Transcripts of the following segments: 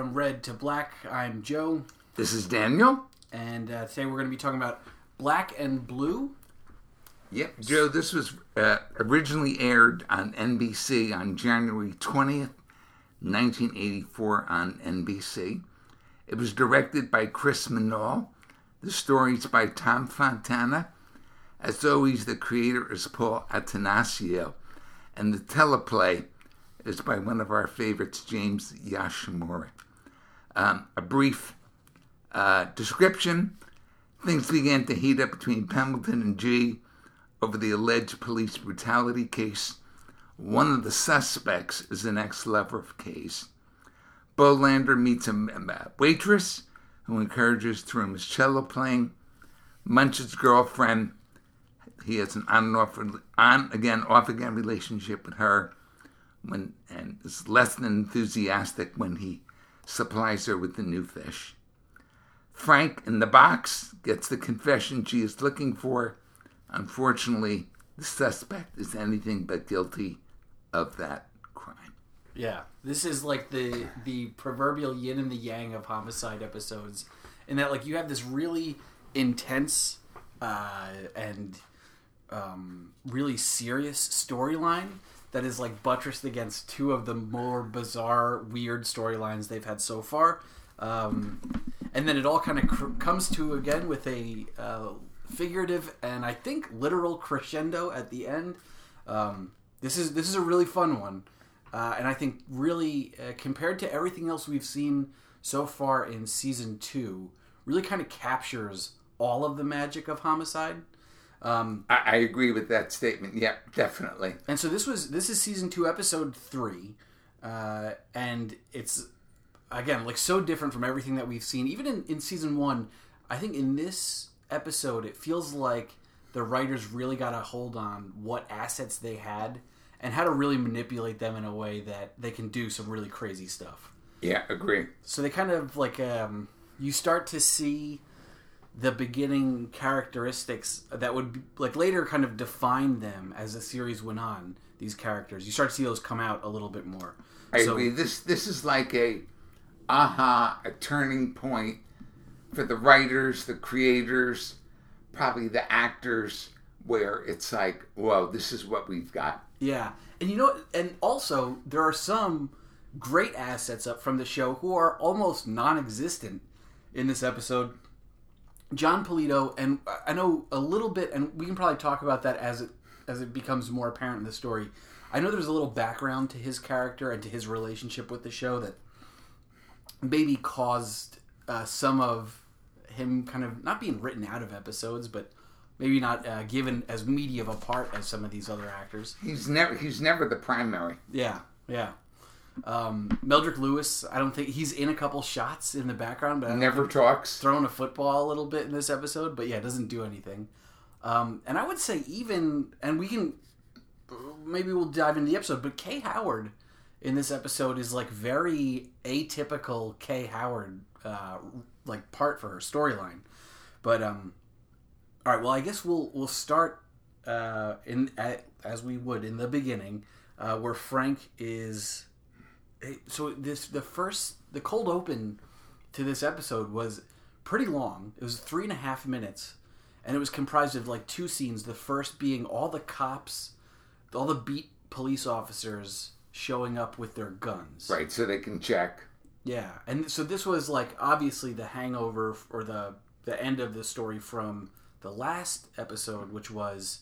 from Red to Black. I'm Joe, This is Daniel. and uh, today we're going to be talking about Black and Blue. Yep, Joe. This was uh, originally aired on NBC on January twentieth, nineteen eighty-four, on NBC. It was directed by Chris Menaul. The story's by Tom Fontana. As always, the creator is Paul Attanasio, and the teleplay is by one of our favorites, James Yoshimura. Um, a brief uh, description. Things began to heat up between Pembleton and G over the alleged police brutality case. One of the suspects is an ex lover of Kay's. Bolander meets a a waitress who encourages through his cello playing. Munch's girlfriend, he has an on and off, on again, off again relationship with her, when and is less than enthusiastic when he supplies her with the new fish. Frank in the box gets the confession she is looking for. Unfortunately, the suspect is anything but guilty of that crime. Yeah, this is like the the proverbial yin and the yang of homicide episodes, in that like you have this really intense uh, and um, really serious storyline that is like buttressed against two of the more bizarre, weird storylines they've had so far. Um, and then it all kind of cr- comes to again with a uh, figurative and I think literal crescendo at the end. Um, this is this is a really fun one, uh, and I think really uh, compared to everything else we've seen so far in season two, really kind of captures all of the magic of homicide. Um, I, I agree with that statement. Yeah, definitely. and so this was this is season two, episode three, uh, and it's again like so different from everything that we've seen. Even in, in season one, I think in this episode it feels like the writers really got a hold on what assets they had and how to really manipulate them in a way that they can do some really crazy stuff. Yeah, agree. So they kind of like um, you start to see the beginning characteristics that would be, like later kind of define them as the series went on. These characters, you start to see those come out a little bit more. I So- agree. This this is like a aha, a turning point for the writers, the creators, probably the actors, where it's like, whoa, this is what we've got. Yeah, and you know, and also there are some great assets up from the show who are almost non-existent in this episode. Jon Polito, and I know a little bit, and we can probably talk about that as it as it becomes more apparent in the story. I know there's a little background to his character and to his relationship with the show that maybe caused uh, some of him kind of not being written out of episodes, but maybe not uh, given as meaty of a part as some of these other actors. He's never he's never the primary. Yeah, yeah. Um, Meldrick Lewis, I don't think he's in a couple shots in the background, but I Never talks. throwing a football a little bit in this episode. But yeah, doesn't do anything. Um, and I would say even, and we can maybe we'll dive into the episode, but Kay Howard in this episode is like very atypical Kay Howard uh, like part for her storyline. But um, all right, well, I guess we'll we'll start uh, in at, as we would in the beginning, uh, where Frank is. So this the first the cold open to this episode was pretty long. It was three and a half minutes, and it was comprised of like two scenes. The first being all the cops, all the beat police officers showing up with their guns. Right, so they can check. Yeah, and so this was like obviously the hangover or the the end of the story from the last episode, which was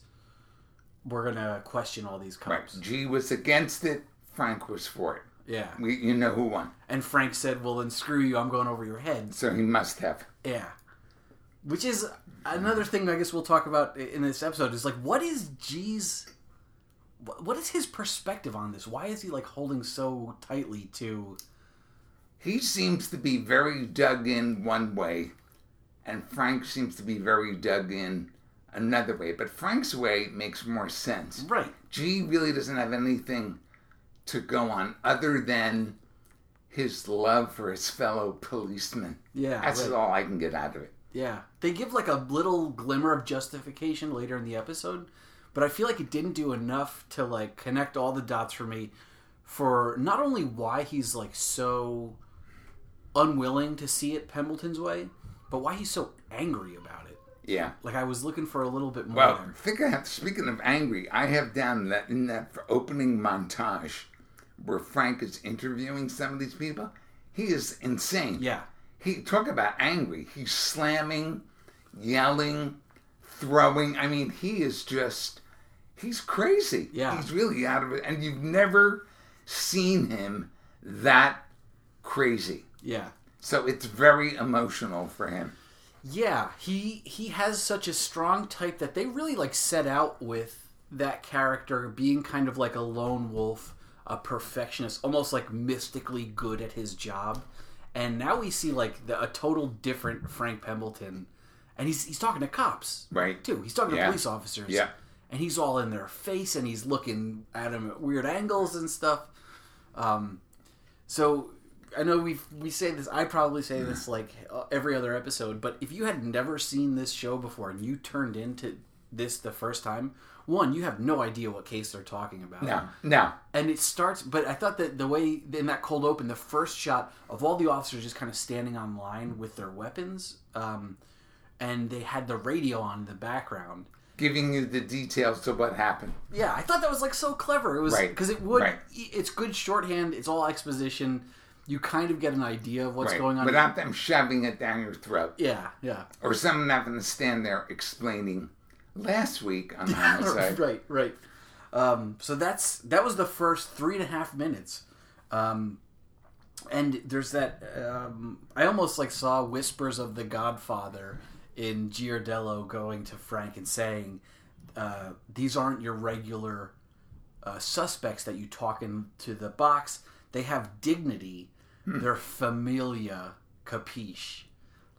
we're gonna question all these Right. cops. G was against it. Frank was for it. Yeah, We, you know who won. and Frank said, "Well, then screw you. I'm going over your head." So he must have. Yeah, which is another thing I guess we'll talk about in this episode is like what is G's what is his perspective on this? Why is he like holding so tightly to He seems to be very dug in one way, and Frank seems to be very dug in another way. But Frank's way makes more sense. right? G really doesn't have anything to go on other than his love for his fellow policemen. Yeah, That's right. all I can get out of it. Yeah, they give like a little glimmer of justification later in the episode, but I feel like it didn't do enough to like connect all the dots for me for not only why he's like so unwilling to see it Pembleton's way, but why he's so angry about it. Yeah. Like I was looking for a little bit more Well, there. think I have. Speaking of angry, I have down that in that opening montage where Frank is interviewing some of these people. He is insane. Yeah. He talk about angry. He's slamming, yelling, throwing. I mean, he is just. He's crazy. Yeah. He's really out of it, and you've never seen him that crazy. Yeah. So it's very emotional for him. Yeah, he he has such a strong type that they really like set out with that character being kind of like a lone wolf, a perfectionist, almost like mystically good at his job. And now we see like the, a total different Frank Pembleton, and he's he's talking to cops, Right. Too. He's talking Yeah. to police officers, Yeah. and he's all in their face, and he's looking at him at weird angles and stuff. Um, so I know we we say this. I probably say this like uh, every other episode. But if you had never seen this show before and you turned into this the first time, one, you have no idea what case they're talking about. No, no. And it starts, but I thought that the way in that cold open, the first shot of all the officers just kind of standing on line with their weapons, um, and they had the radio on in the background. Giving you the details of what happened. Yeah, I thought that was like so clever. It was Right. because it would. Right. It's good shorthand. It's all exposition. You kind of get an idea of what's right. going on. Without them shoving it down your throat. yeah, yeah. Or someone having to stand there explaining last week on homicide. right, right. Um, so that's that was the first three and a half minutes, um, and there's that. Um, I almost like saw whispers of the Godfather in Giardello going to Frank and saying, uh, "These aren't your regular uh, suspects that you talk into the box. They have dignity. They're familia, capiche,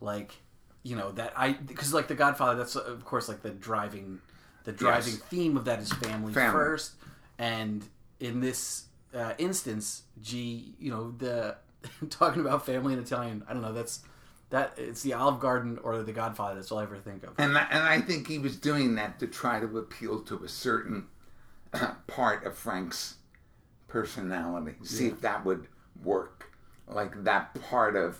like." You know that I because like the Godfather. That's of course like the driving, the driving Yes. theme of that is family, Family. first, and in this uh, instance, G, you know the talking about family in Italian. I don't know. That's that it's the Olive Garden or the Godfather. That's all I ever think of. And and I think he was doing that to try to appeal to a certain part of Frank's personality. See if that would work. Like that part of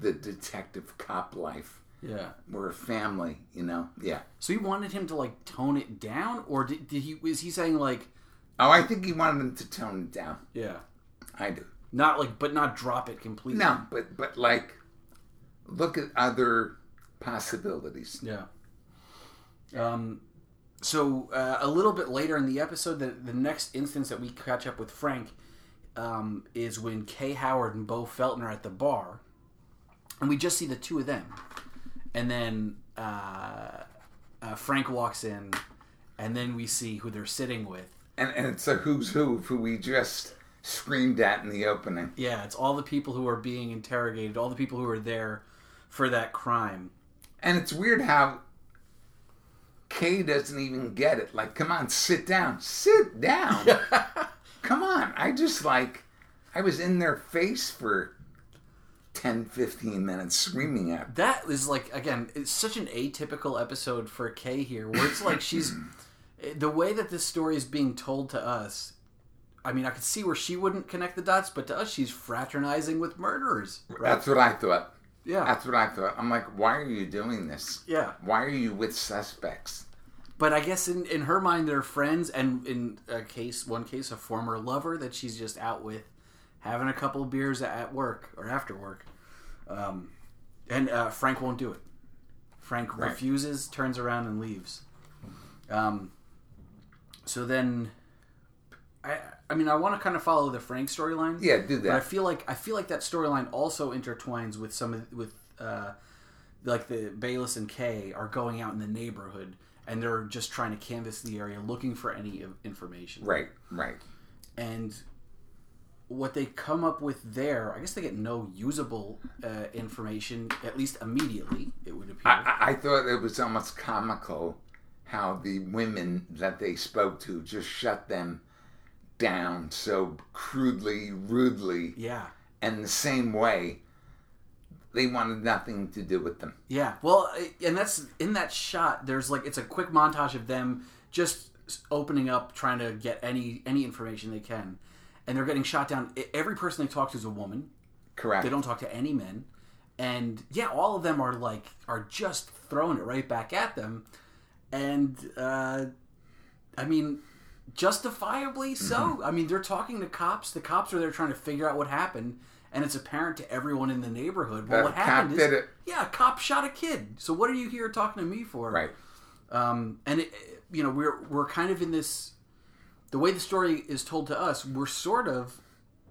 the detective cop life. Yeah. We're a family, you know? Yeah. So you wanted him to like tone it down, or did, did he? Was he saying like, Oh, I think he wanted him to tone it down. yeah, I do. not like, but not drop it completely? No, but but like look at other possibilities. Yeah. Um, so uh, a little bit later in the episode, the the next instance that we catch up with Frank um, is when Kay Howard and Beau Felton are at the bar, and we just see the two of them, and then uh, uh, Frank walks in, and then we see who they're sitting with. And and it's a who's who of who we just screamed at in the opening. Yeah, it's all the people who are being interrogated, all the people who are there for that crime. And it's weird how Kay doesn't even get it. Like, come on, sit down. Sit down. come on. I just like, I was in their face for 10, 15 minutes screaming at that is like again it's such an atypical episode for kay here where it's like she's the way that this story is being told to us i mean i could see where she wouldn't connect the dots but to us she's fraternizing with murderers right That's what I thought. yeah That's what I thought. I'm like, why are you doing this? yeah Why are you with suspects? but i guess in, in her mind they're friends and in a case one case a former lover that she's just out with having a couple of beers at work or after work um, and uh, frank won't do it. Frank Right. refuses turns around and leaves. Um, so then i i mean i want to kind of follow the frank storyline. Yeah, do but i feel like i feel like that storyline also intertwines with some of with uh, like the Bayliss and Kay are going out in the neighborhood and they're just trying to canvass the area looking for any information. Right, right. and what they come up with there i guess they get no usable uh, information at least immediately it would appear I, I I thought it was almost comical how the women that they spoke to just shut them down so crudely, rudely, yeah and the same way they wanted nothing to do with them. Yeah, well, and that's in that shot. There's like it's a quick montage of them just opening up, trying to get any any information they can, and they're getting shot down. Every person they talk to is a woman, Correct. They don't talk to any men, and yeah, all of them are like are just throwing it right back at them, and uh, I mean, justifiably so. Mm-hmm. I mean, they're talking to cops. The cops are there trying to figure out what happened. And it's apparent to everyone in the neighborhood. Well, That what happened is, it. yeah, a cop shot a kid. So what are you here talking to me for? Right. Um, and it, you know, we're we're kind of in this. The way the story is told to us, we're sort of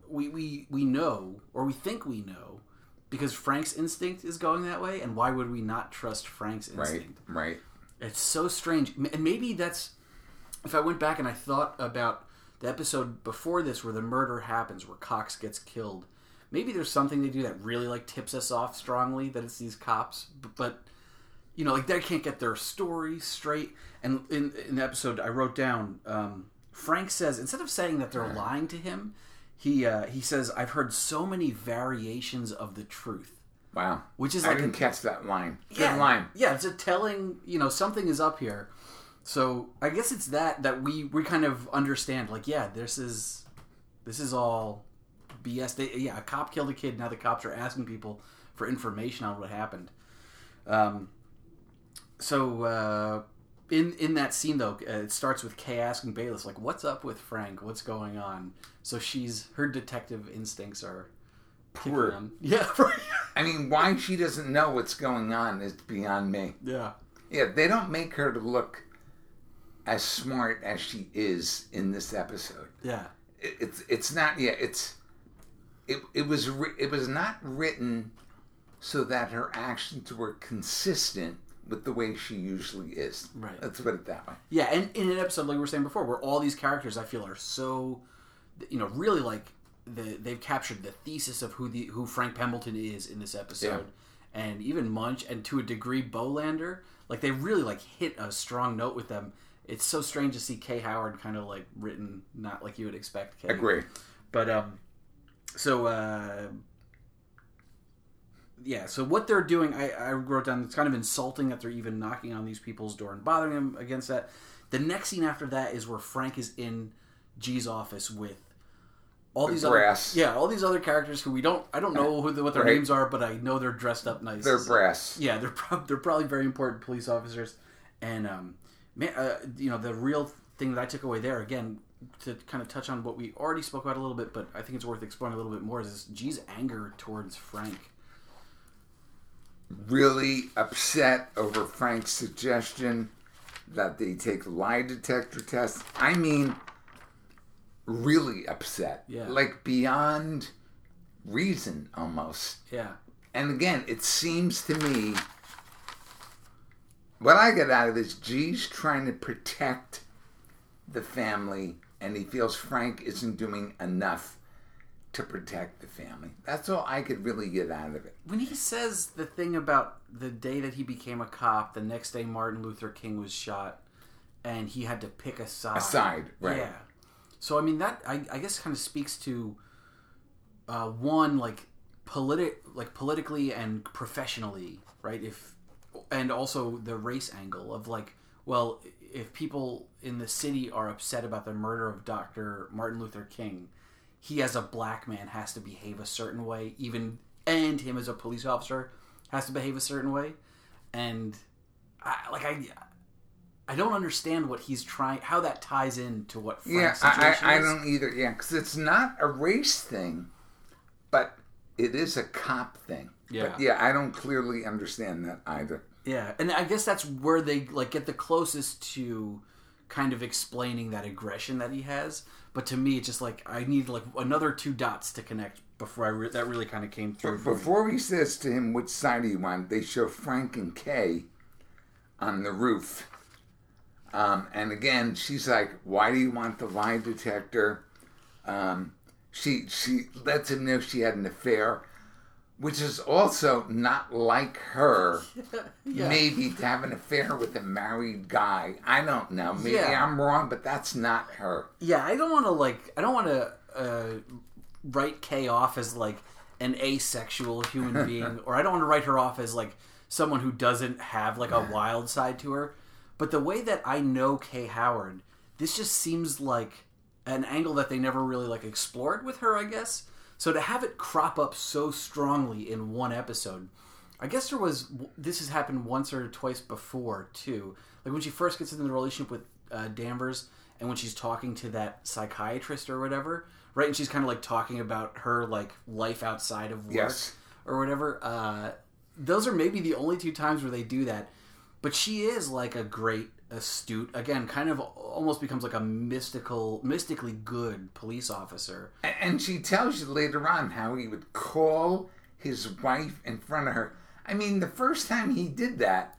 we we we know or we think we know because Frank's instinct is going that way, and why would we not trust Frank's instinct? Right. Right. It's so strange, and maybe that's if I went back and I thought about the episode before this where the murder happens, where Cox gets killed. Maybe there's something they do that really like tips us off strongly that it's these cops, but you know, like they can't get their story straight. And in, in the episode, I wrote down um, Frank says instead of saying that they're lying to him, he uh, he says I've heard so many variations of the truth. Wow. Which is I like didn't a- catch that line. Good yeah, line. Yeah, it's a telling. You know, something is up here. So I guess it's that that we we kind of understand. Like, yeah, this is this is all BS. They, yeah, a cop killed a kid. Now the cops are asking people for information on what happened. Um. So uh, in in that scene though, uh, it starts with Kay asking Bayliss like, "What's up with Frank? What's going on?" So she's her detective instincts are Poor. on. Yeah. I mean, why she doesn't know what's going on is beyond me. yeah. Yeah, they don't make her to look as smart as she is in this episode. Yeah. It, it's it's not. Yeah, it's it it was it was not written so that her actions were consistent with the way she usually is. Right. Let's put it that way. Yeah, and in an episode like we were saying before, where all these characters I feel are so, you know, really like the, they've captured the thesis of who the who Frank Pembleton is in this episode, and even Munch, and to a degree Bolander, like they really like hit a strong note with them. It's so strange to see Kay Howard kind of like written not like you would expect. Kay. Agree. But um, so uh, yeah. So what they're doing, I, I wrote down. It's kind of insulting that they're even knocking on these people's door and bothering them against that. The next scene after that is where Frank is in G's office with all The these brass. other yeah, all these other characters who we don't I don't know who the, what their Right. names are, but I know they're dressed up nice. They're brass. Yeah, they're prob- they're probably very important police officers, and um, man, uh, you know the real thing that I took away there again to kind of touch on what we already spoke about a little bit, but I think it's worth exploring a little bit more is this G's anger towards Frank. Really upset over Frank's suggestion that they take lie detector tests. I mean, really upset. Yeah. Like beyond reason almost. Yeah, And again, it seems to me what I get out of this, G's trying to protect the family, and he feels Frank isn't doing enough to protect the family. That's all I could really get out of it. when he says the thing about the day that he became a cop, the next day Martin Luther King was shot, and he had to pick a side. A side, right. Yeah. So I mean that I, I guess kind of speaks to uh, one like politi- like politically and professionally, right? If and also the race angle of like, well, if people in the city are upset about the murder of Dr. Martin Luther King, he as a black man has to behave a certain way, even and him as a police officer has to behave a certain way, and I like I. I don't understand what he's trying, how that ties in to what Yeah, Frank's I, situation I, I is. don't either. Yeah, because it's not a race thing, but it is a cop thing. Yeah. But yeah, I don't clearly understand that either. Yeah, and I guess that's where they like get the closest to kind of explaining that aggression that he has. But to me, it's just like I need like another two dots to connect before I re- that really kind of came through. me. Before he says to him which side he want, they show Frank and Kay on the roof. Um, and again, she's like, "Why do you want the lie detector?" Um, she she lets him know she had an affair, which is also not like her. Yeah. Maybe to have an affair with a married guy. I don't know. Maybe Yeah. I'm wrong, but that's not her. Yeah, I don't want to like I don't want to uh, write Kay off as like an asexual human being, or I don't want to write her off as like someone who doesn't have like a wild side to her. But the way that I know Kay Howard, this just seems like an angle that they never really like explored with her, I guess. So to have it crop up so strongly in one episode, I guess there was this has happened once or twice before too. Like when she first gets into the relationship with uh, Danvers, and when she's talking to that psychiatrist or whatever, right? And she's kind of like talking about her like life outside of work Yes. or whatever. Uh, those are maybe the only two times where they do that. But she is like a great astute again kind of almost becomes like a mystical mystically good police officer And she tells you later on how he would call his wife in front of her. I mean, the first time he did that,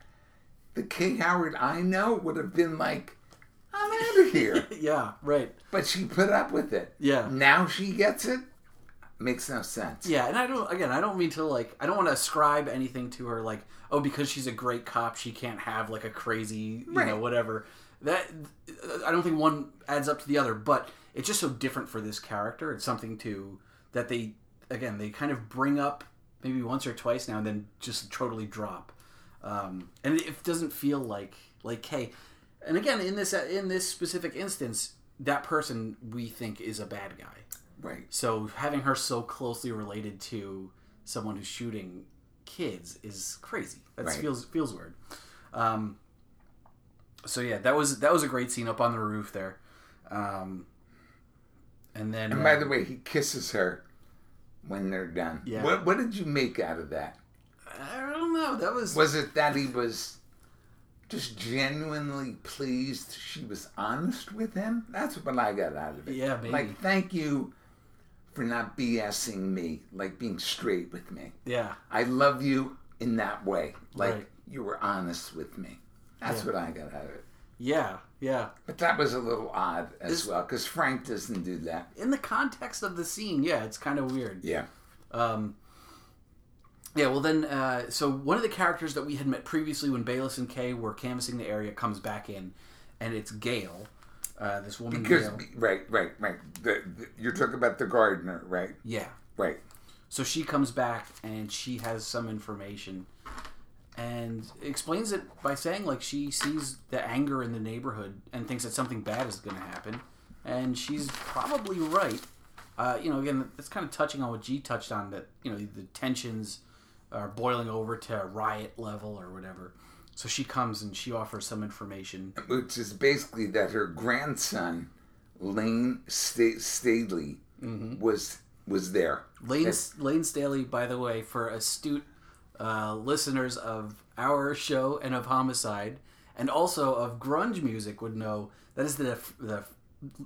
the Kay Howard I know would have been like, I'm out of here. yeah right but she put up with it. Yeah. Now she gets it. Makes no sense. Yeah, and I don't again, I don't mean to like I don't want to ascribe anything to her like, oh because she's a great cop, she can't have like a crazy, you know, Right. whatever. That I don't think one adds up to the other, but it's just so different for this character. It's something to that they again, they kind of bring up maybe once or twice now and then just totally drop. Um, and it doesn't feel like like hey, And again, in this in this specific instance, that person we think is a bad guy. Right. So having her so closely related to someone who's shooting kids is crazy. That Right. feels feels weird. Um, so yeah, that was that was a great scene up on the roof there. Um, and then And uh, by the way, he kisses her when they're done. Yeah. What What did you make out of that? I don't know. That was, Was it that he was just genuinely pleased she was honest with him? That's what I got out of it. Yeah, maybe. Like, thank you for not BSing me, like being straight with me. yeah, I love you in that way. Like, Right. you were honest with me. That's Yeah. what I got out of it. yeah, yeah. But that was a little odd as Is- well, because Frank doesn't do that. In the context of the scene, yeah, it's kind of weird. Yeah. Um, yeah, well then, uh, so one of the characters that we had met previously when Bayliss and Kay were canvassing the area comes back in, and it's Gail, uh, this woman. Because, Gail. right, right, right. The, the, you're talking about the gardener, right? Yeah. Right. So she comes back and she has some information, and explains it by saying like she sees the anger in the neighborhood and thinks that something bad is going to happen, and she's probably right. Uh, you know, again, that's kind of touching on what G touched on that you know the tensions are boiling over to a riot level or whatever. So she comes and she offers some information. Which is basically that her grandson, Lane Sta- Staley, was was there. Lane Lane Staley, by the way, for astute uh, listeners of our show and of Homicide, and also of grunge music, would know that is the the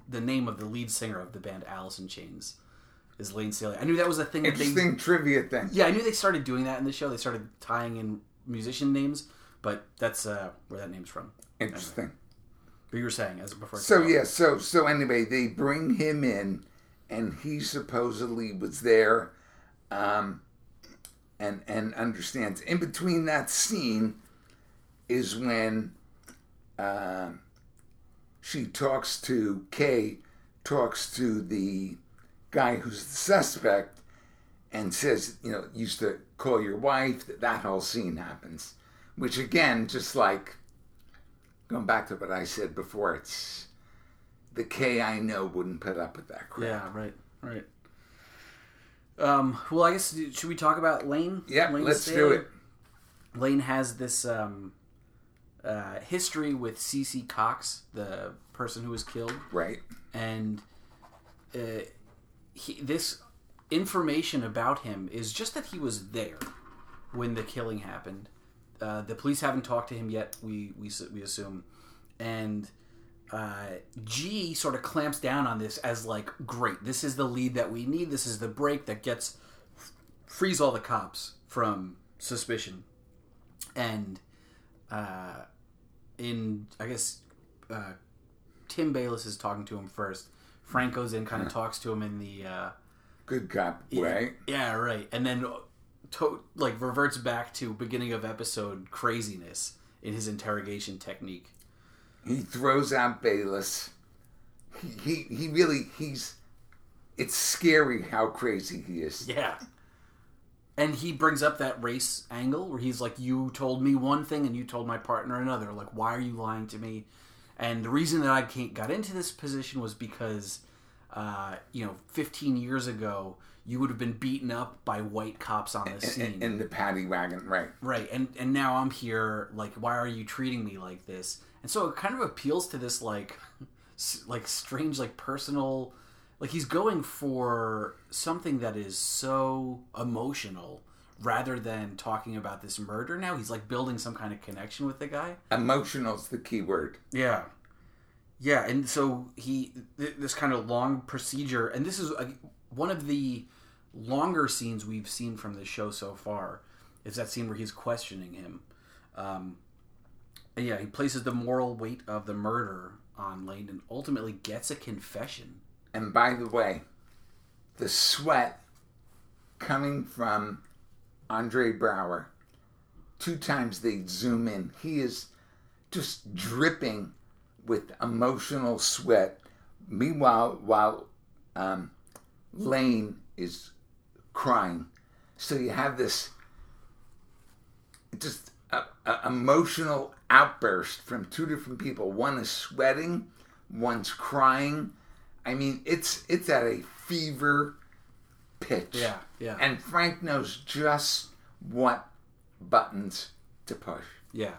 the name of the lead singer of the band Alice in Chains is Lane Staley. I knew that was a thing that they Interesting trivia thing. yeah I knew they started doing that in the show. They started tying in musician names, but that's uh, where that name's from. Interesting. But you were saying as before. So yeah, so so anyway, they bring him in, and he supposedly was there, um, and and understands. In between that scene, is when, um, she talks to Kay, talks to the guy who's the suspect, and says, you know, used to call your wife. That whole scene happens, which again, just like going back to what I said before, it's the Kay I know wouldn't put up with that crap. Yeah, right, right. Um, well, I guess should we talk about Lane? Yeah, let's do it. Lane has this um, uh, history with CC Cox, the person who was killed, Right. and uh, he, this information about him is just that he was there when the killing happened. Uh, the police haven't talked to him yet. We we we assume, and uh, G sort of clamps down on this as like, great, this is the lead that we need. This is the break that gets frees all the cops from suspicion, and uh, in I guess uh, Tim Bayliss is talking to him first. Frank goes in, kind of talks to him in the uh, Good cop way. yeah, right, and then to, like reverts back to beginning of episode craziness in his interrogation technique. He throws out Bayliss. He, he he really he's. It's scary how crazy he is. Yeah. And he brings up that race angle where he's like, You told me one thing and you told my partner another. Like, why are you lying to me? And the reason that I can't, got into this position was because, uh, you know, 15 years ago, you would have been beaten up by white cops on the scene. in, the paddy wagon, right? Right, and and now I'm here. Like, why are you treating me like this? And so it kind of appeals to this like, like strange, like personal, like he's going for something that is so emotional rather than talking about this murder. Now he's like building some kind of connection with the guy. Emotional's the key word. Yeah, yeah, and so he th- this kind of long procedure, and this is uh, one of the longer scenes we've seen from this show so far. Is that scene where he's questioning him? Um, yeah, he places the moral weight of the murder on Lane and ultimately gets a confession. And by the way, the sweat coming from Andre Braugher, two times they zoom in, he is just dripping with emotional sweat. Meanwhile, while um, Lane is crying, so you have this just a, a emotional outburst from two different people. One is sweating, one's crying. I mean, it's it's at a fever pitch. Yeah, yeah. And Frank knows just what buttons to push. Yeah.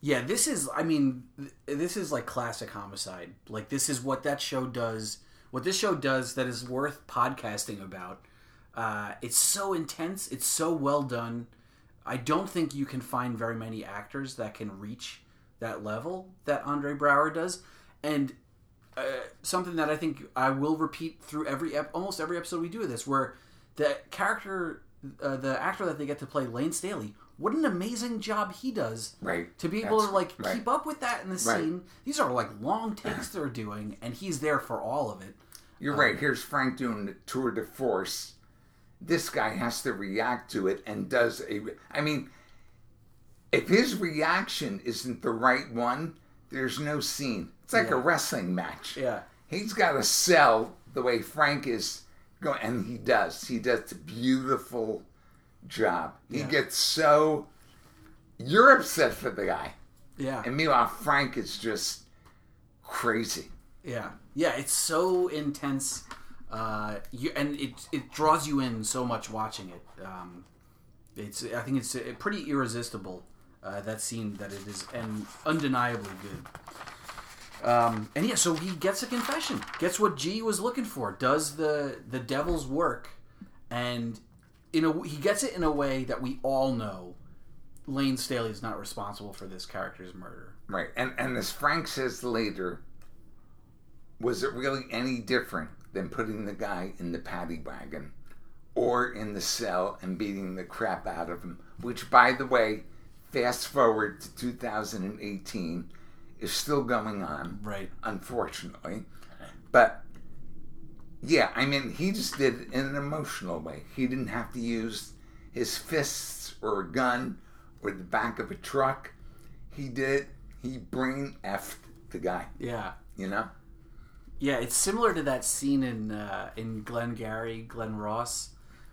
Yeah, this is I mean this is like classic homicide. Like this is what that show does. What this show does that is worth podcasting about. Uh, it's so intense, it's so well done. I don't think you can find very many actors that can reach that level that Andre Braugher does. And uh, something that I think I will repeat through every ep- almost every episode we do of this, where the character, uh, the actor that they get to play, Lane Staley, what an amazing job he does Right. to be able to like right. keep up with that in the Right. scene. These are like long takes they're doing, and he's there for all of it. You're right. Here's Frank doing the tour de force. This guy has to react to it and does a. I mean, if his reaction isn't the right one, there's no scene. It's like a wrestling match. Yeah, He's got to sell the way Frank is going, and he does. He does a beautiful job. He Yeah. gets so. You're upset for the guy, yeah, and meanwhile Frank is just crazy. yeah, yeah. It's so intense, uh, you, and it it draws you in so much watching it. Um, it's I think it's uh, pretty irresistible uh, that scene that it is, and undeniably good. Um, and yeah, so he gets a confession, gets what G was looking for, does the the devil's work, and in a he gets it in a way that we all know Lane Staley is not responsible for this character's murder. Right. And and as Frank says later, was it really any different than putting the guy in the paddy wagon or in the cell and beating the crap out of him? Which by the way, fast forward to 2018 is still going on, Right. unfortunately. But yeah, I mean, he just did it in an emotional way. He didn't have to use his fists or a gun or the back of a truck. He did it. He brain effed the guy. Yeah. You know? Yeah, it's similar to that scene in uh, in Glengarry, Glen Ross,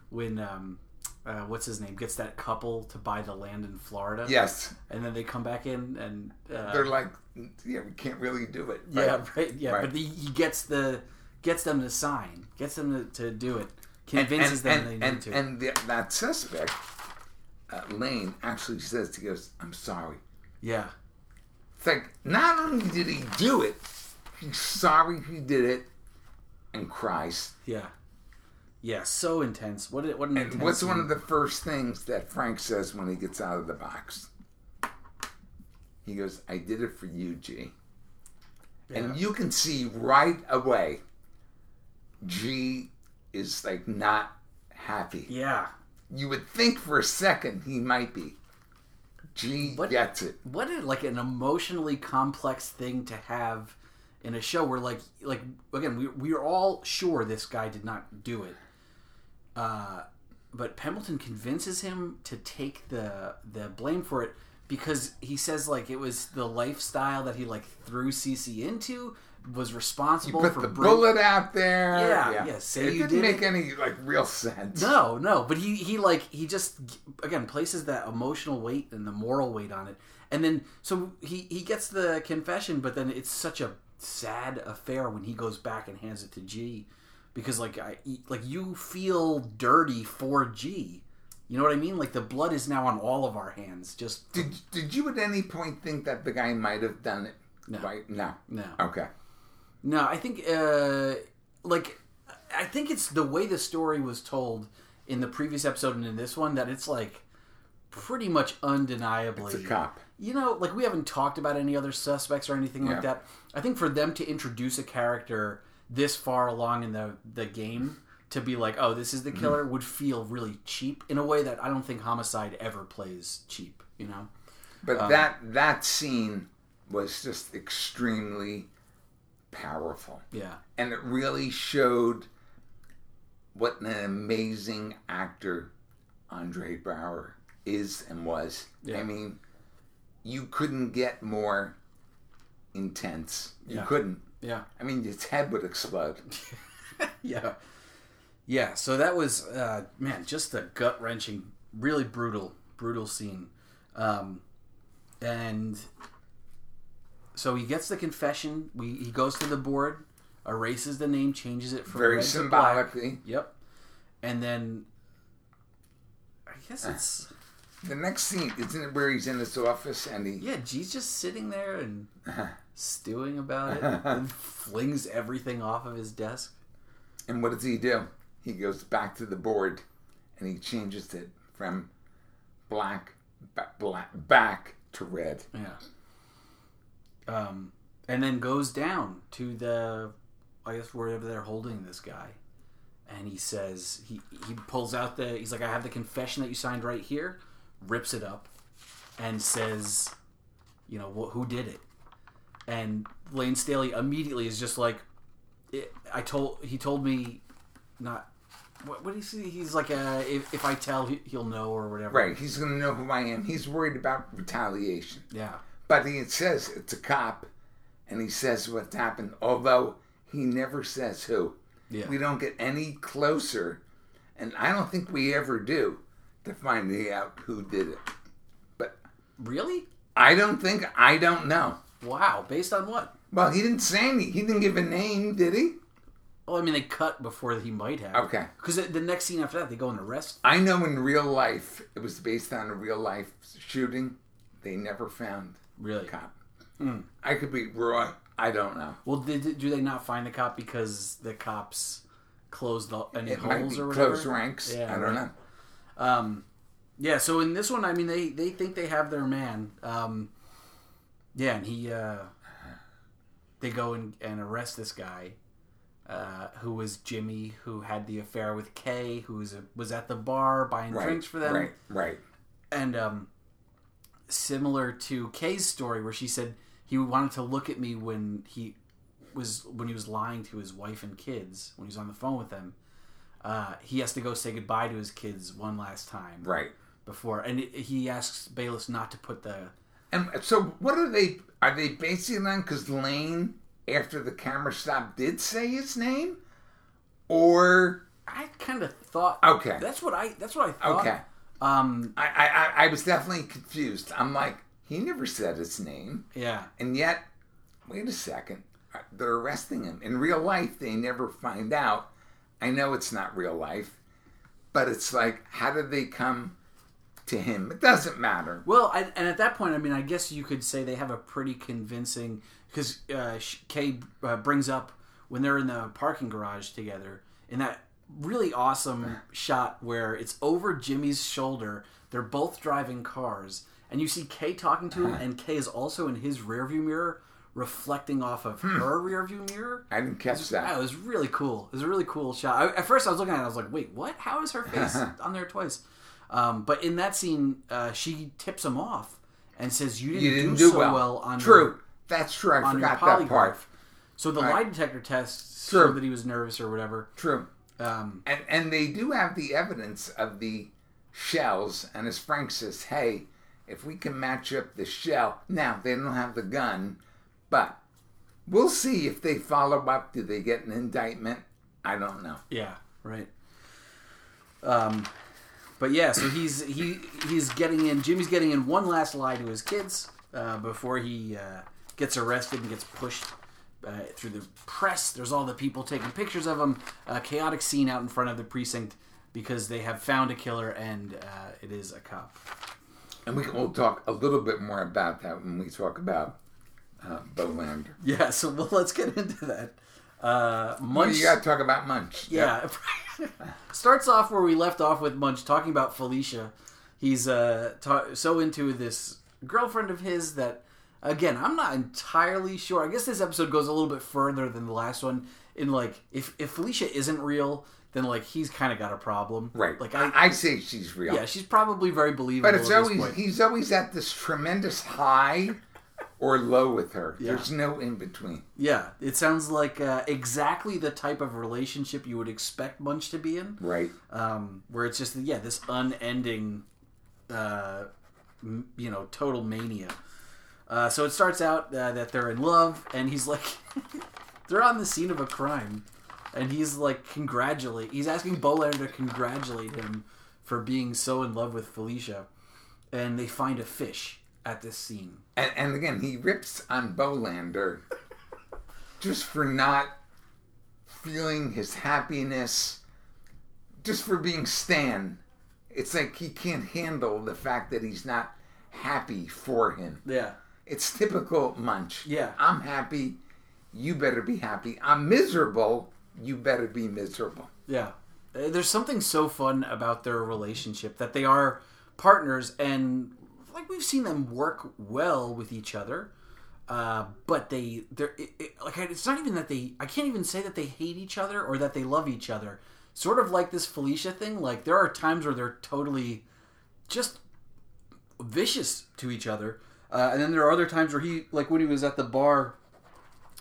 when um, uh, what's his name gets that couple to buy the land in Florida. Yes. and then they come back in and uh, They're like, yeah, we can't really do it. yeah, right, yeah. Right. But he, he gets the gets them to sign, gets them to, to do it, convinces them and, they need and, to. And the, that suspect, uh, Lane, actually says, he goes, I'm sorry. yeah, It's like, not only did he do it, he's sorry he did it and cries. yeah, yeah. So intense. What what an And intense. what's one of the first things that Frank says when he gets out of the box? He goes, I did it for you, G. And you can see right away, G is like not happy. yeah. You would think for a second he might be. G What- gets it. what a, like an emotionally complex thing to have in a show where like like again we we're all sure this guy did not do it uh but Pembleton convinces him to take the the blame for it because he says like it was the lifestyle that he like threw CC into was You responsible put for the bring- bullet out there. Yeah, yeah, say it you didn't did make it. any like real sense. No, no, but he he like he just again places that emotional weight and the moral weight on it, and then so he he gets the confession, but then it's such a sad affair when he goes back and hands it to G, because like I like you feel dirty for G. You know what I mean? Like the blood is now on all of our hands. Just Did Did you at any point think that the guy might have done it? No. Right? No. no, Okay. no. I think uh, like I think it's the way the story was told in the previous episode and in this one that it's like pretty much undeniably It's a cop. you know, like we haven't talked about any other suspects or anything Yeah. like that. I think for them to introduce a character this far along in the the game to be like, oh, this is the killer, would feel really cheap in a way that I don't think Homicide ever plays cheap. You know? But Um, that that scene was just extremely powerful. Yeah, and it really showed what an amazing actor Andre Bauer is and was. Yeah. I mean, you couldn't get more intense. You Yeah. couldn't. yeah, I mean, his head would explode. yeah, yeah. So that was uh, man, just a gut wrenching, really brutal, brutal scene. Um, and so he gets the confession. We he goes to the board, erases the name, changes it from Very red to black. symbolically. Yep. And then I guess it's The next scene, isn't it where he's in his office and he. yeah, G's just sitting there and stewing about it and flings everything off of his desk. And what does he do? He goes back to the board and he changes it from black, black back to red. Yeah. Um and then goes down to the I guess wherever they're holding this guy. And he says he he pulls out the he's like I have the confession that you signed right here, rips it up and says, you know, wh- who did it? And Lane Staley immediately is just like I told he told me not what, what do you see? He's like, uh, if, if I tell, he, he'll know or whatever. Right, he's going to know who I am. He's worried about retaliation. Yeah. But he says it's a cop, and he says what's happened, although he never says who. Yeah. We don't get any closer, and I don't think we ever do, to finding out who did it. But Really? I don't think, I don't know. Wow. Based on what? Well, he didn't say any. He didn't give a name, did he? Well, I mean, they cut before he might have. Okay. Because the, next scene after that, they go and arrest. I know in real life, it was based on a real life shooting. They never found Really? the cop. Hmm. I could be wrong. I don't know. Well, did, do they not find the cop because the cops closed the, any It holes or whatever? close ranks. Yeah, I don't know. Um, yeah. So in this one, I mean, they they think they have their man. Um, yeah, and he uh, they go and, and arrest this guy. Uh, who was Jimmy? Who had the affair with Kay? Who was was at the bar buying Right, drinks for them? right, right. and um, similar to Kay's story, where she said he wanted to look at me when he was when he was lying to his wife and kids when he was on the phone with them. Uh, he has to go say goodbye to his kids one last time Right. before, and he asks Bayliss not to put the And so, what are they? Are they basing it on? Because Lane, after the camera stopped, did say his name, or I kind of thought Okay. That's what I. That's what I thought. Okay. Um. I, I, I- was definitely confused. I'm like, he never said his name, Yeah. and yet, wait a second, Uh, they're arresting him in real life. They never find out. I know it's not real life, but it's like, how did they come to him? It doesn't matter. Well, I, and at that point, I mean, I guess you could say they have a pretty convincing because uh, Kay uh, brings up when they're in the parking garage together in that really awesome shot where it's over Jimmy's shoulder. They're both driving cars, and you see Kay talking to him, and Kay is also in his rearview mirror, reflecting off of her rearview mirror. I didn't catch Yeah, it that. was really cool. It was a really cool shot. I, at first, I was looking at it, I was like, "Wait, what? How is her face on there twice?" Um, but in that scene, uh, she tips him off and says, "You didn't, You didn't do, do so well. well, on True. your, That's true. I forgot that part. So the Right. lie detector test True. showed that he was nervous or whatever. True. Um, And and they do have the evidence of the shells. And as Frank says, hey, if we can match up the shell, now they don't have the gun, but we'll see if they follow up. Do they get an indictment? I don't know. yeah, right. Um, but yeah, so he's he he's getting in. Jimmy's getting in one last lie to his kids uh, before he uh, gets arrested and gets pushed uh, through the press. There's all the people taking pictures of him. A chaotic scene out in front of the precinct because they have found a killer and uh, it is a cop. And we can, we'll talk a little bit more about that when we talk about uh, Bolander. Yeah, so well, let's get into that. Uh, Well, Munch, you got to talk about Munch. yeah, starts off where we left off with Munch talking about Felicia. He's uh, ta- so into this girlfriend of his that, again, I'm not entirely sure. I guess this episode goes a little bit further than the last one. In like, if if Felicia isn't real, then like he's kind of got a problem, Right. Like I, I, say she's real. yeah, she's probably very believable. But it's always he's always at this tremendous high or low with her. Yeah. There's no in between. Yeah, it sounds like uh, exactly the type of relationship you would expect Munch to be in. Right. um, where it's just yeah this unending uh, m- you know total mania uh, so it starts out uh, that they're in love and he's like they're on the scene of a crime and he's like congratulate he's asking Bolander to congratulate him for being so in love with Felicia and they find a fish at this scene And, and again, he rips on Bolander just for not feeling his happiness, just for being Stan. It's like he can't handle the fact that he's not happy for him. yeah It's typical Munch. Yeah. I'm happy. You better be happy. I'm miserable. You better be miserable. Yeah. Uh, There's something so fun about their relationship that they are partners and like we've seen them work well with each other. Uh, but they they're it, it, like it's not even that they I can't even say that they hate each other or that they love each other. Sort of like this Felicia thing, like there are times where they're totally just vicious to each other. Uh, and then there are other times where he like when he was at the bar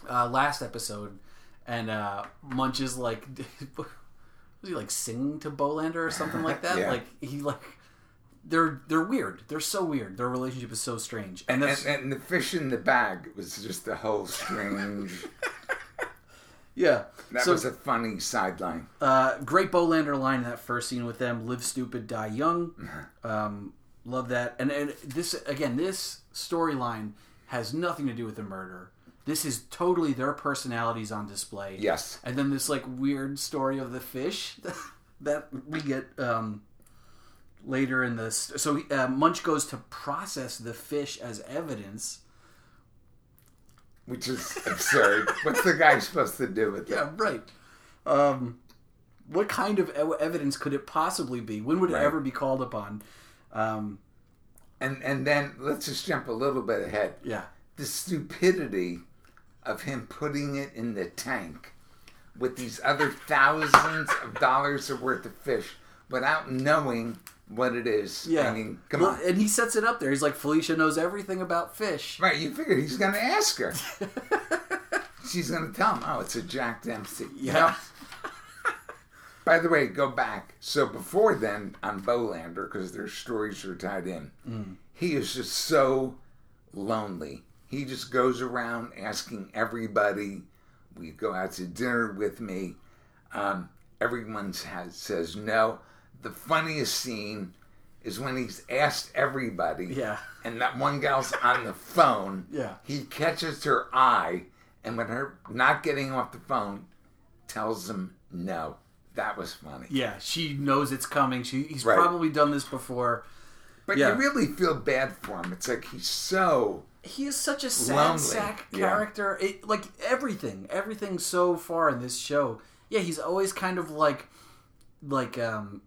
uh, last episode and uh, Munch is like was he like singing to Bolander or something like that? Yeah. Like he like they're they're weird. They're so weird. Their relationship is so strange. And And, and the fish in the bag was just a whole strange. yeah. That so was a funny sideline. uh, great Bolander line in that first scene with them: "Live stupid, die young." Um, love that. And, and this again, this storyline has nothing to do with the murder. This is totally their personalities on display. Yes. And then this like weird story of the fish that we get um, later in this. So uh, Munch goes to process the fish as evidence. Which is absurd. What's the guy supposed to do with it? Yeah, right. Um, what kind of evidence could it possibly be? When would it ever be called upon? Um, And and then let's just jump a little bit ahead. yeah, The stupidity of him putting it in the tank with these other thousands of dollars of worth of fish without knowing what it is. yeah. I mean, come Well, on. And he sets it up there. He's like, Felicia knows everything about fish. Right, you figure he's going to ask her. She's going to tell him, oh, it's a Jack Dempsey. You Yeah. know? By the way, go back. So before then, on Bolander, because their stories are tied in, Mm. he is just so lonely. He just goes around asking everybody, "We go out to dinner with me?" Um, everyone has, says no. The funniest scene is when he's asked everybody, Yeah. and that one gal's on the phone. Yeah. He catches her eye, and when her not getting off the phone, tells him no. That was funny. Yeah, she knows it's coming. She he's Right. probably done this before. But Yeah. you really feel bad for him. It's like he's so He is such a sad Lonely. sack Yeah. character. It, like everything, everything so far in this show. Yeah, he's always kind of like, like um,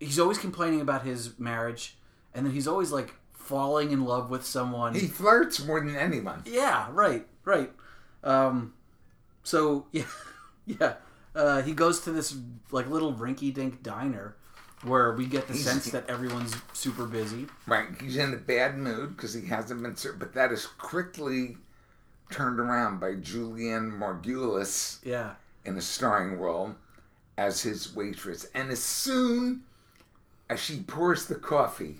he's always complaining about his marriage, and then he's always like falling in love with someone. he flirts more than anyone. Yeah, right, right. Um, so yeah, yeah. Uh, he goes to this like little rinky-dink diner where we get the He's- sense that everyone's super busy. Right, he's in a bad mood because he hasn't been served. But that is quickly turned around by Julianna Margulies Yeah, in a starring role as his waitress. And as soon as she pours the coffee,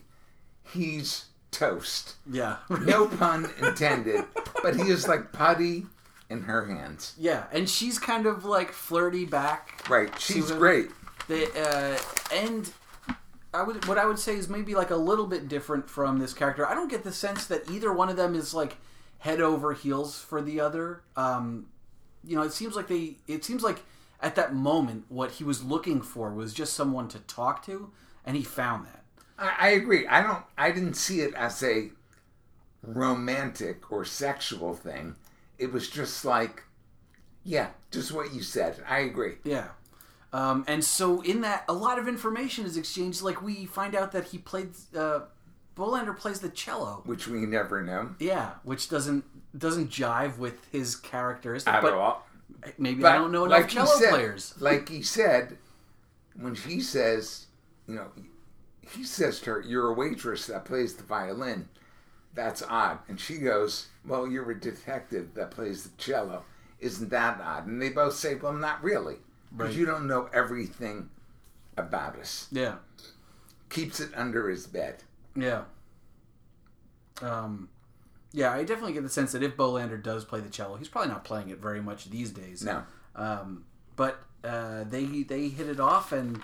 he's toast. yeah, No pun intended, but he is like putty in her hands. yeah. And she's kind of like flirty back. Right, she's great. The uh, and I would what I would say is maybe like a little bit different from this character. I don't get the sense that either one of them is like head over heels for the other. Um, you know, it seems like they. It seems like at that moment, what he was looking for was just someone to talk to, and he found that. I, I agree. I don't. I didn't see it as a romantic or sexual thing. It was just like, yeah, just what you said. I agree. Yeah. Um, and so in that, a lot of information is exchanged. Like we find out that he played. Uh, Bolander plays the cello, which we never know. Yeah, which doesn't doesn't jive with his characteristics at but all. Maybe But I don't know enough like cello said- players. Like he said, when she says, you know, he says to her, "You're a waitress that plays the violin." That's odd. And she goes, "Well, you're a detective that plays the cello. Isn't that odd?" And they both say, "Well, not really, because Right. you don't know everything about us." Yeah, Keeps it under his bed. yeah, um, yeah. I definitely get the sense that if Bolander does play the cello, he's probably not playing it very much these days. No. Um, but uh, they they hit it off, and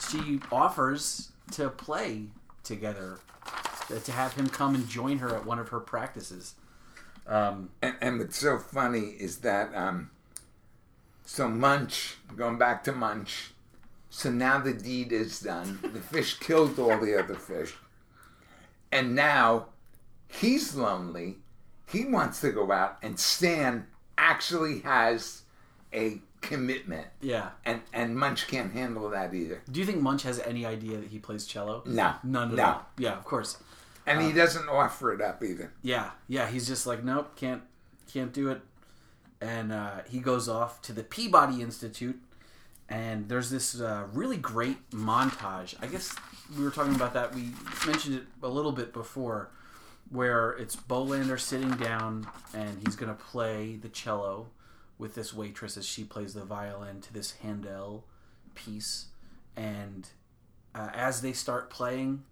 she offers to play together, uh, to have him come and join her at one of her practices. Um, And, and what's so funny is that, um, so Munch, going back to Munch, so now the deed is done. The fish killed all the other fish. And now he's lonely. He wants to go out, and Stan actually has a commitment. yeah. And, and Munch can't handle that either. Do you think Munch has any idea that he plays cello? No. None at No. all. Yeah, of course. And he doesn't offer it up either. Yeah, yeah. He's just like, nope, can't, can't do it. And uh, he goes off to the Peabody Institute, and there's this uh, really great montage. I guess we were talking about that. We mentioned it a little bit before, where it's Bolander sitting down, and he's gonna play the cello with this waitress as she plays the violin to this Handel piece, and uh, as they start playing,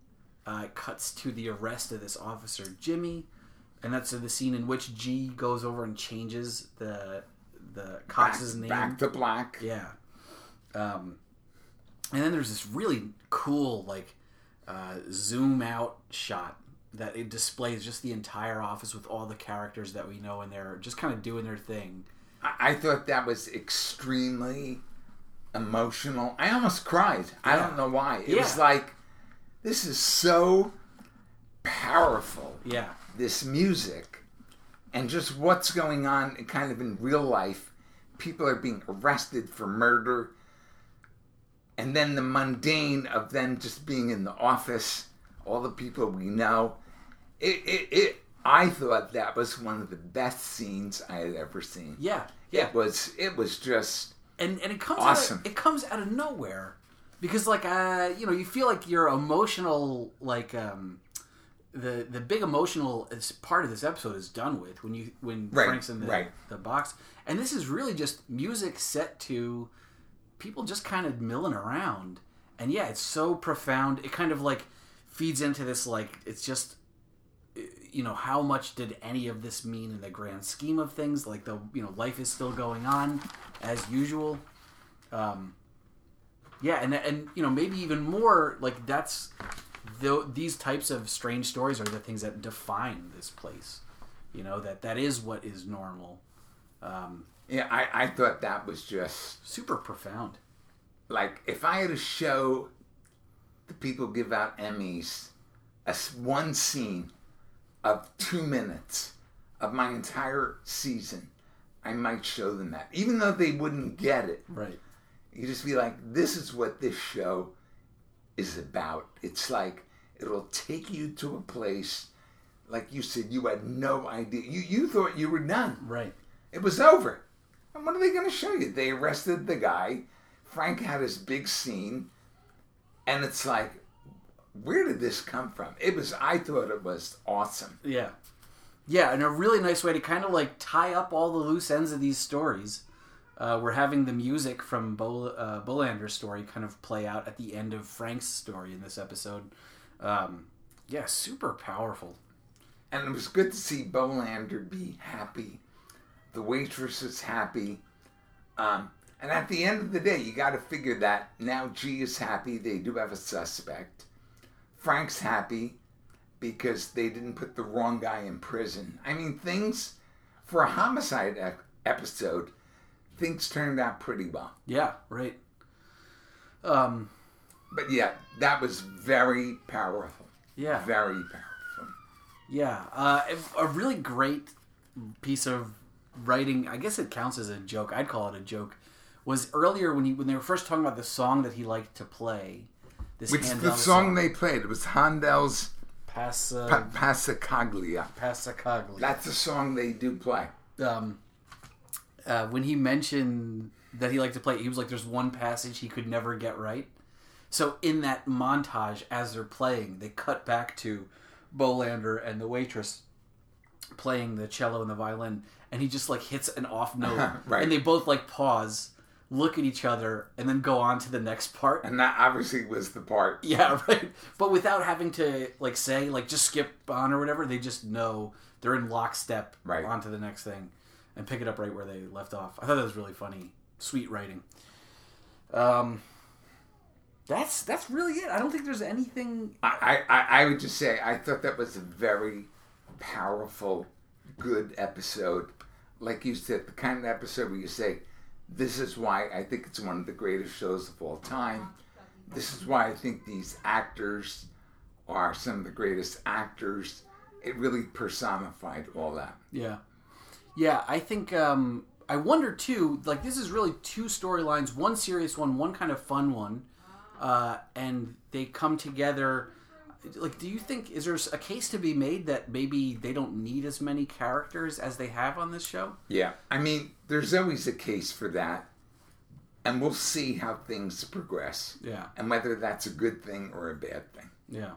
uh, it cuts to the arrest of this officer Jimmy, and that's the scene in which G goes over and changes the the Back, Cox's name. back to black. Yeah. Um, and then there's this really cool like uh, zoom out shot that it displays just the entire office with all the characters that we know and they're just kind of doing their thing. I, thought that was extremely emotional. I almost cried. I don't know why. It was like, this is so powerful, Yeah. this music, and just what's going on kind of in real life. People are being arrested for murder. And then the mundane of them just being in the office, all the people we know. It, it, it, I thought that was one of the best scenes I had ever seen. Yeah. Yeah. It was it was just and and it comes Awesome. out of, it comes out of nowhere because like uh you know you feel like your emotional like um the the big emotional part of this episode is done with when you when Right, Frank's in the right. the box and this is really just music set to people just kind of milling around and yeah it's so profound it kind of like feeds into this like it's just you know how much did any of this mean in the grand scheme of things? Like the you know life is still going on as usual. Um yeah and and you know maybe even more like that's the, these types of strange stories are the things that define this place you know that that is what is normal. Um yeah. I, I thought that was just super profound. Like if I had a show, the people give out Emmys, a one scene of two minutes of my entire season, I might show them that, even though they wouldn't get it. right You just be like, this is what this show is about. It's like it'll take you to a place, like you said, you had no idea. You you thought you were done. right It was over. And what are they going to show you? They arrested the guy. Frank had his big scene, and it's like, where did this come from? It was. I thought it was awesome. Yeah. Yeah, and a really nice way to kind of like tie up all the loose ends of these stories. Uh, we're having the music from Bol- uh, Bolander's story kind of play out at the end of Frank's story in this episode. Um, yeah, super powerful. And it was good to see Bolander be happy. The waitress is happy. Um, and at the end of the day, you got to figure that now G is happy. They do have a suspect. Frank's happy because they didn't put the wrong guy in prison. I mean, things for a homicide ep- episode, things turned out pretty well. Yeah, right. Um, But yeah, that was very powerful. yeah, Very powerful. yeah. Uh, a really great piece of writing. I guess it counts as a joke. I'd call it a joke. Was earlier when he when they were first talking about the song that he liked to play. This Which Handel the song they played, it was Handel's uh, Pa- Passacaglia. Passacaglia. That's the song they do play. um, uh, when he mentioned that he liked to play, he was like, "There's one passage he could never get right." So in that montage, as they're playing, they cut back to Bolander and the waitress playing the cello and the violin, and he just like hits an off note, Right. and they both like pause, look at each other, and then go on to the next part. And that obviously was the part. Yeah, right. But without having to like say like just skip on or whatever, they just know they're in lockstep Right. onto the next thing and pick it up right where they left off. I thought that was really funny, sweet writing. Um, that's that's really it. I don't think there's anything. I, I, I would just say I thought that was a very powerful, good episode. Like you said, the kind of episode where you say, This is why I think it's one of the greatest shows of all time. This is why I think these actors are some of the greatest actors. It really personified all that. Yeah, yeah. I think um, I wonder too. Like this is really two storylines: one serious one, one kind of fun one, uh, and they come together. Like, do you think is there a case to be made that maybe they don't need as many characters as they have on this show? Yeah, I mean, there's always a case for that, and we'll see how things progress, Yeah, and whether that's a good thing or a bad thing. yeah,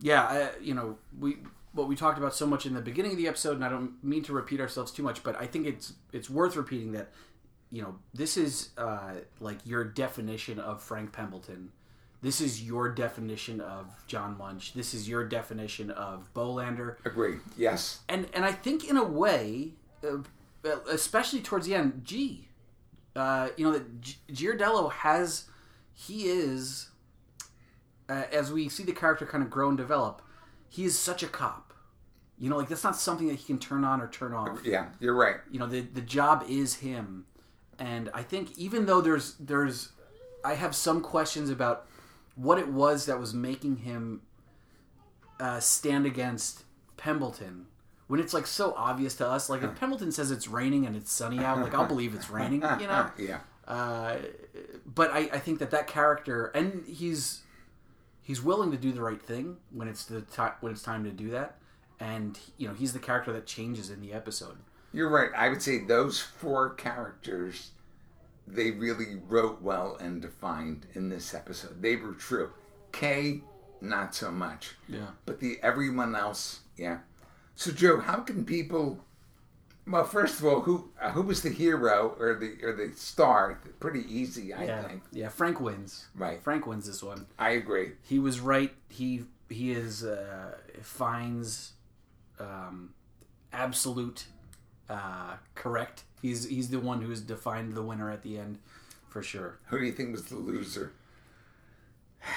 yeah. I, you know, we what we talked about so much in the beginning of the episode, and I don't mean to repeat ourselves too much, but I think it's it's worth repeating that. You know, this is uh, like your definition of Frank Pembleton. This is your definition of John Munch. This is your definition of Bolander. Agree. Yes. and and I think in a way, uh, especially towards the end, G, uh, you know that G- Giardello has, he is, uh, as we see the character kind of grow and develop, he is such a cop. You know, like that's not something that he can turn on or turn off. Yeah, you're right. You know, the the job is him, and I think even though there's there's, I have some questions about what it was that was making him uh, stand against Pembleton when it's like so obvious to us. Like if Pembleton says it's raining and it's sunny out, like I'll believe it's raining. You know. yeah. Uh, but I, I think that that character and he's he's willing to do the right thing when it's the time when it's time to do that, and you know he's the character that changes in the episode. You're right. I would say those four characters they really wrote well and defined in this episode. They were true. Kay, not so much. Yeah. But the everyone else, yeah. So Joe, how can people well, first of all, who uh, who was the hero or the or the star? Pretty easy, I Yeah, think. yeah. Frank wins. Right. Frank wins this one. I agree. He was right. He he is uh, finds um, absolute uh, correct. He's he's the one who's defined the winner at the end, for sure. Who do you think was the loser?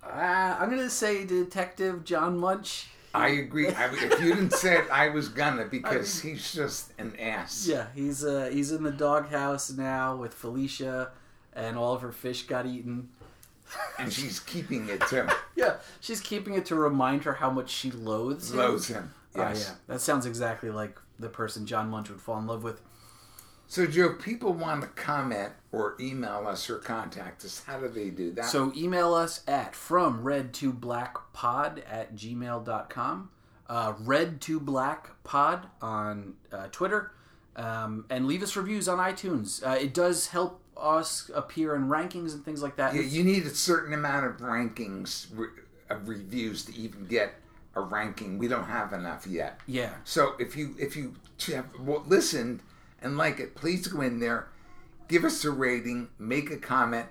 Uh, I'm gonna say Detective John Munch. I agree. I, if you didn't say it, I was gonna because he's just an ass. Yeah, he's uh, he's in the doghouse now with Felicia, and all of her fish got eaten. And she's keeping it too. Yeah, she's keeping it to remind her how much she loathes him. Loathes him. Oh, Yes. yeah, that sounds exactly like the person John Munch would fall in love with. So, Joe, people want to comment or email us or contact us. How do they do that? So email us at from red to black pod at gmail.com. Uh, red to black pod on uh, Twitter. Um, and leave us reviews on iTunes. Uh, it does help us appear in rankings and things like that. yeah, you need a certain amount of rankings of reviews to even get a ranking. We don't have enough yet. yeah. So if you if you have listened and like it, please go in there, give us a rating, make a comment.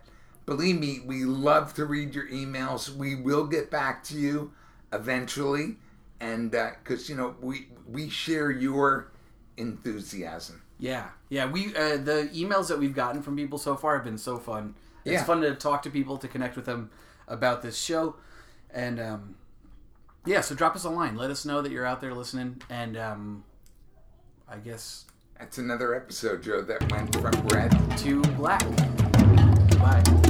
Believe me, we love to read your emails. We will get back to you eventually, and because you know we we share your enthusiasm. Yeah, yeah. We uh, the emails that we've gotten from people so far have been so fun. It's Yeah. fun to talk to people, to connect with them. about this show. And um, yeah, so drop us a line. Let us know that you're out there listening, and um, I guess that's another episode, Joe. That went from red to black. Bye.